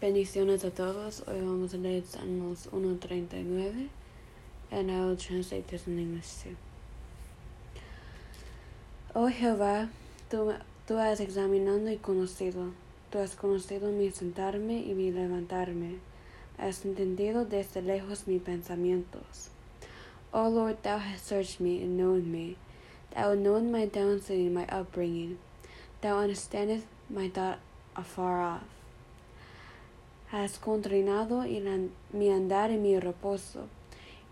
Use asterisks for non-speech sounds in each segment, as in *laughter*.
Bendiciones a todos. Hoy vamos a leer Salmos 1.39 and I will translate this in English too. Oh Jehová, tú, tú has examinado y conocido. Tú has conocido mi sentarme y mi levantarme. Has entendido desde lejos mis pensamientos. O Lord, thou hast searched me and known me. Thou knowest my downsitting and my upbringing. Thou understandest my thought afar off. Has contreinado mi andar y mi reposo,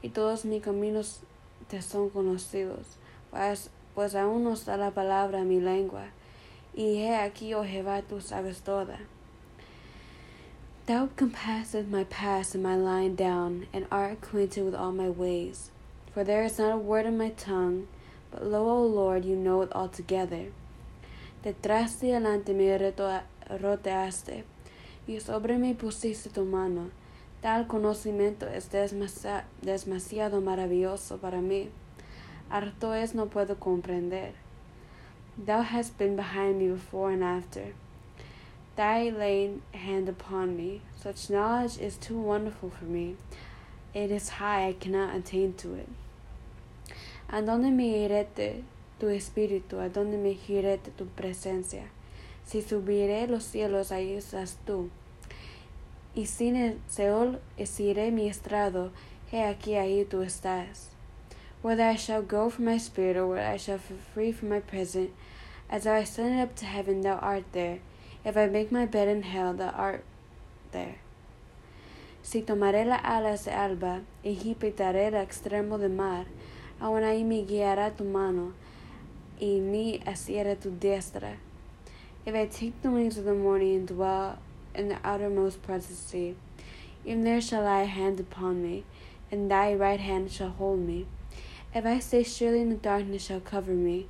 y todos mis caminos te son conocidos, pues, pues aún no está la palabra en mi lengua, y he aquí, oh Jehová, tú sabes toda. Thou compassest my paths and my lying down, and art acquainted with all my ways. For there is not a word in my tongue, but lo, O Lord, you know it altogether. Detrás de adelante me rodeaste, y sobre mí pusiste tu mano. Tal conocimiento es demasiado maravilloso para mí. Harto es no puedo comprender. Thou hast been behind me before and after. Thy laid hand upon me. Such knowledge is too wonderful for me. It is high, I cannot attain to it. ¿A dónde me iré tu espíritu? ¿A dónde me iré tu presencia? Si subiré los cielos, ahí estás tú. Y sin el Seol iré mi estrado, he aquí ahí tú estás. Whether I shall go from my spirit, or whether I shall be free from my present, as I ascend up to heaven, thou art there. If I make my bed in hell, thou art there. Si tomaré las alas de alba, y quitaré el extremo de mar, aún ahí me guiará tu mano, y me asirá tu diestra. If I take the wings of the morning and dwell in the outermost parts of the sea, even there shall a hand upon me, and thy right hand shall hold me. If I say, Surely in the darkness shall cover me,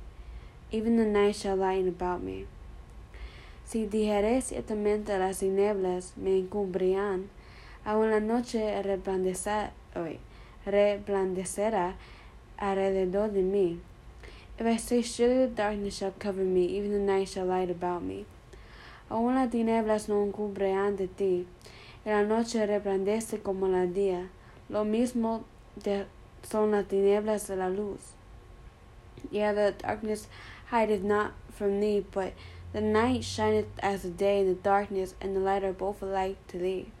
even the night shall lighten about me. Si dijere ciertamente las tinieblas me encubrirán, aun la noche resplandecerá alrededor de mí. If I say, Surely the darkness shall cover me, even the night shall light about me. Aún las tinieblas no encubrirán de ti, y la noche resplandece como la día. Lo mismo son las tinieblas de la luz. Yeah, the darkness hideth not from thee, but the night shineth as the day, and the darkness and the light are both alike to thee.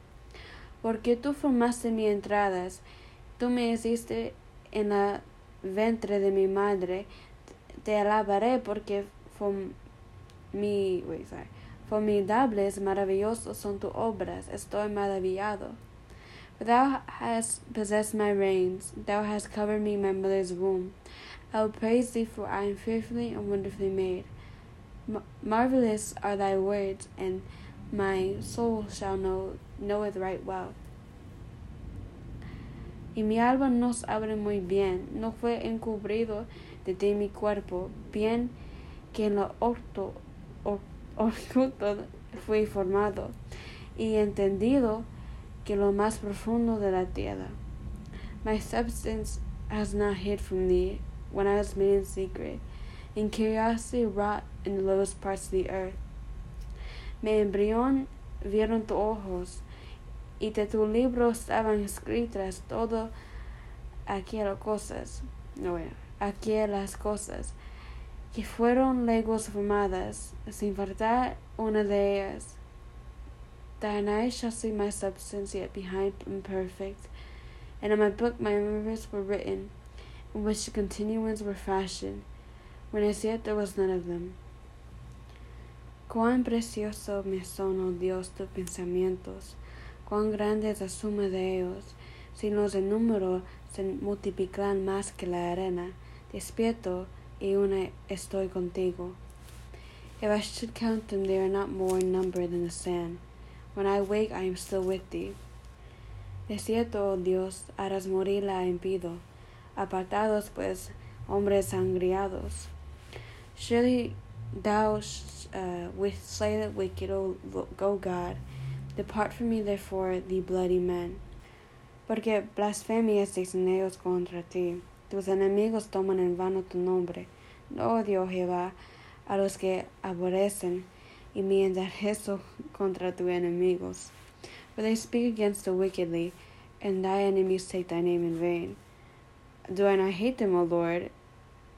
Porque tú formaste mis entradas, tú me hiciste en la ventre de mi madre, te alabaré porque formidables, maravillosos son tus obras, estoy maravillado. For thou hast possessed my reins, thou hast covered me in my mother's womb. I will praise thee, for I am fearfully and wonderfully made. marvelous are thy words, and my soul shall know knoweth right well. Y mi alma nos abre muy bien, no fue encubrido de mi cuerpo, bien que en lo oculto *laughs* fui formado y entendido que lo más profundo de la tierra. My substance has not hid from thee when I was made in secret, in curiosity wrought in the lowest parts of the earth. Mi embrión vieron tus ojos, y de tu libro estaban escritas todas aquellas cosas. No, aquellas cosas que fueron legos formadas, sin faltar una de ellas. Thine eyes shall see my substance yet behind imperfect, and in my book my memories were written, in which continuance were fashioned, when as yet there was none of them. Cuán precioso me son, oh Dios, tus pensamientos, cuán grande es la suma de ellos, si los en número se multiplican más que la arena. Despierto y una estoy contigo. If I should count them, they are not more in number than the sand. When I wake, I am still with thee. De cierto, oh Dios, harás morir la impido, apartados pues hombres sangriados. Surely thou uh, with slay the wicked, O, o God. Depart from me, therefore, the bloody men. Porque blasfemias dicen ellos contra ti. Tus enemigos toman en vano tu nombre. Oh, no odio Jehová a los que aborrecen y mi enderezo contra tus enemigos. For they speak against the wickedly, and thy enemies take thy name in vain. Do I not hate them, O Lord,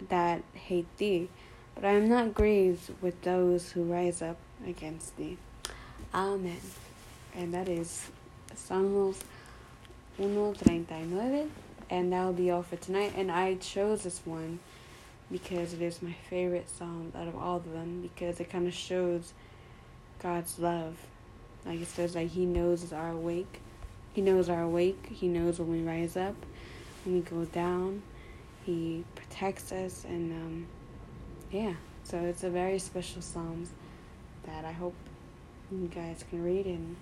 that hate thee? But I am not grieved with those who rise up against thee. Amen. And that is Salmos 139. And that will be all for tonight. And I chose this one because it is my favorite psalm out of all of them because it kind of shows God's love. Like it says, like He knows our awake. He knows our awake. He knows when we rise up, when we go down. He protects us, and um, yeah. So it's a very special psalm that I hope you guys can read and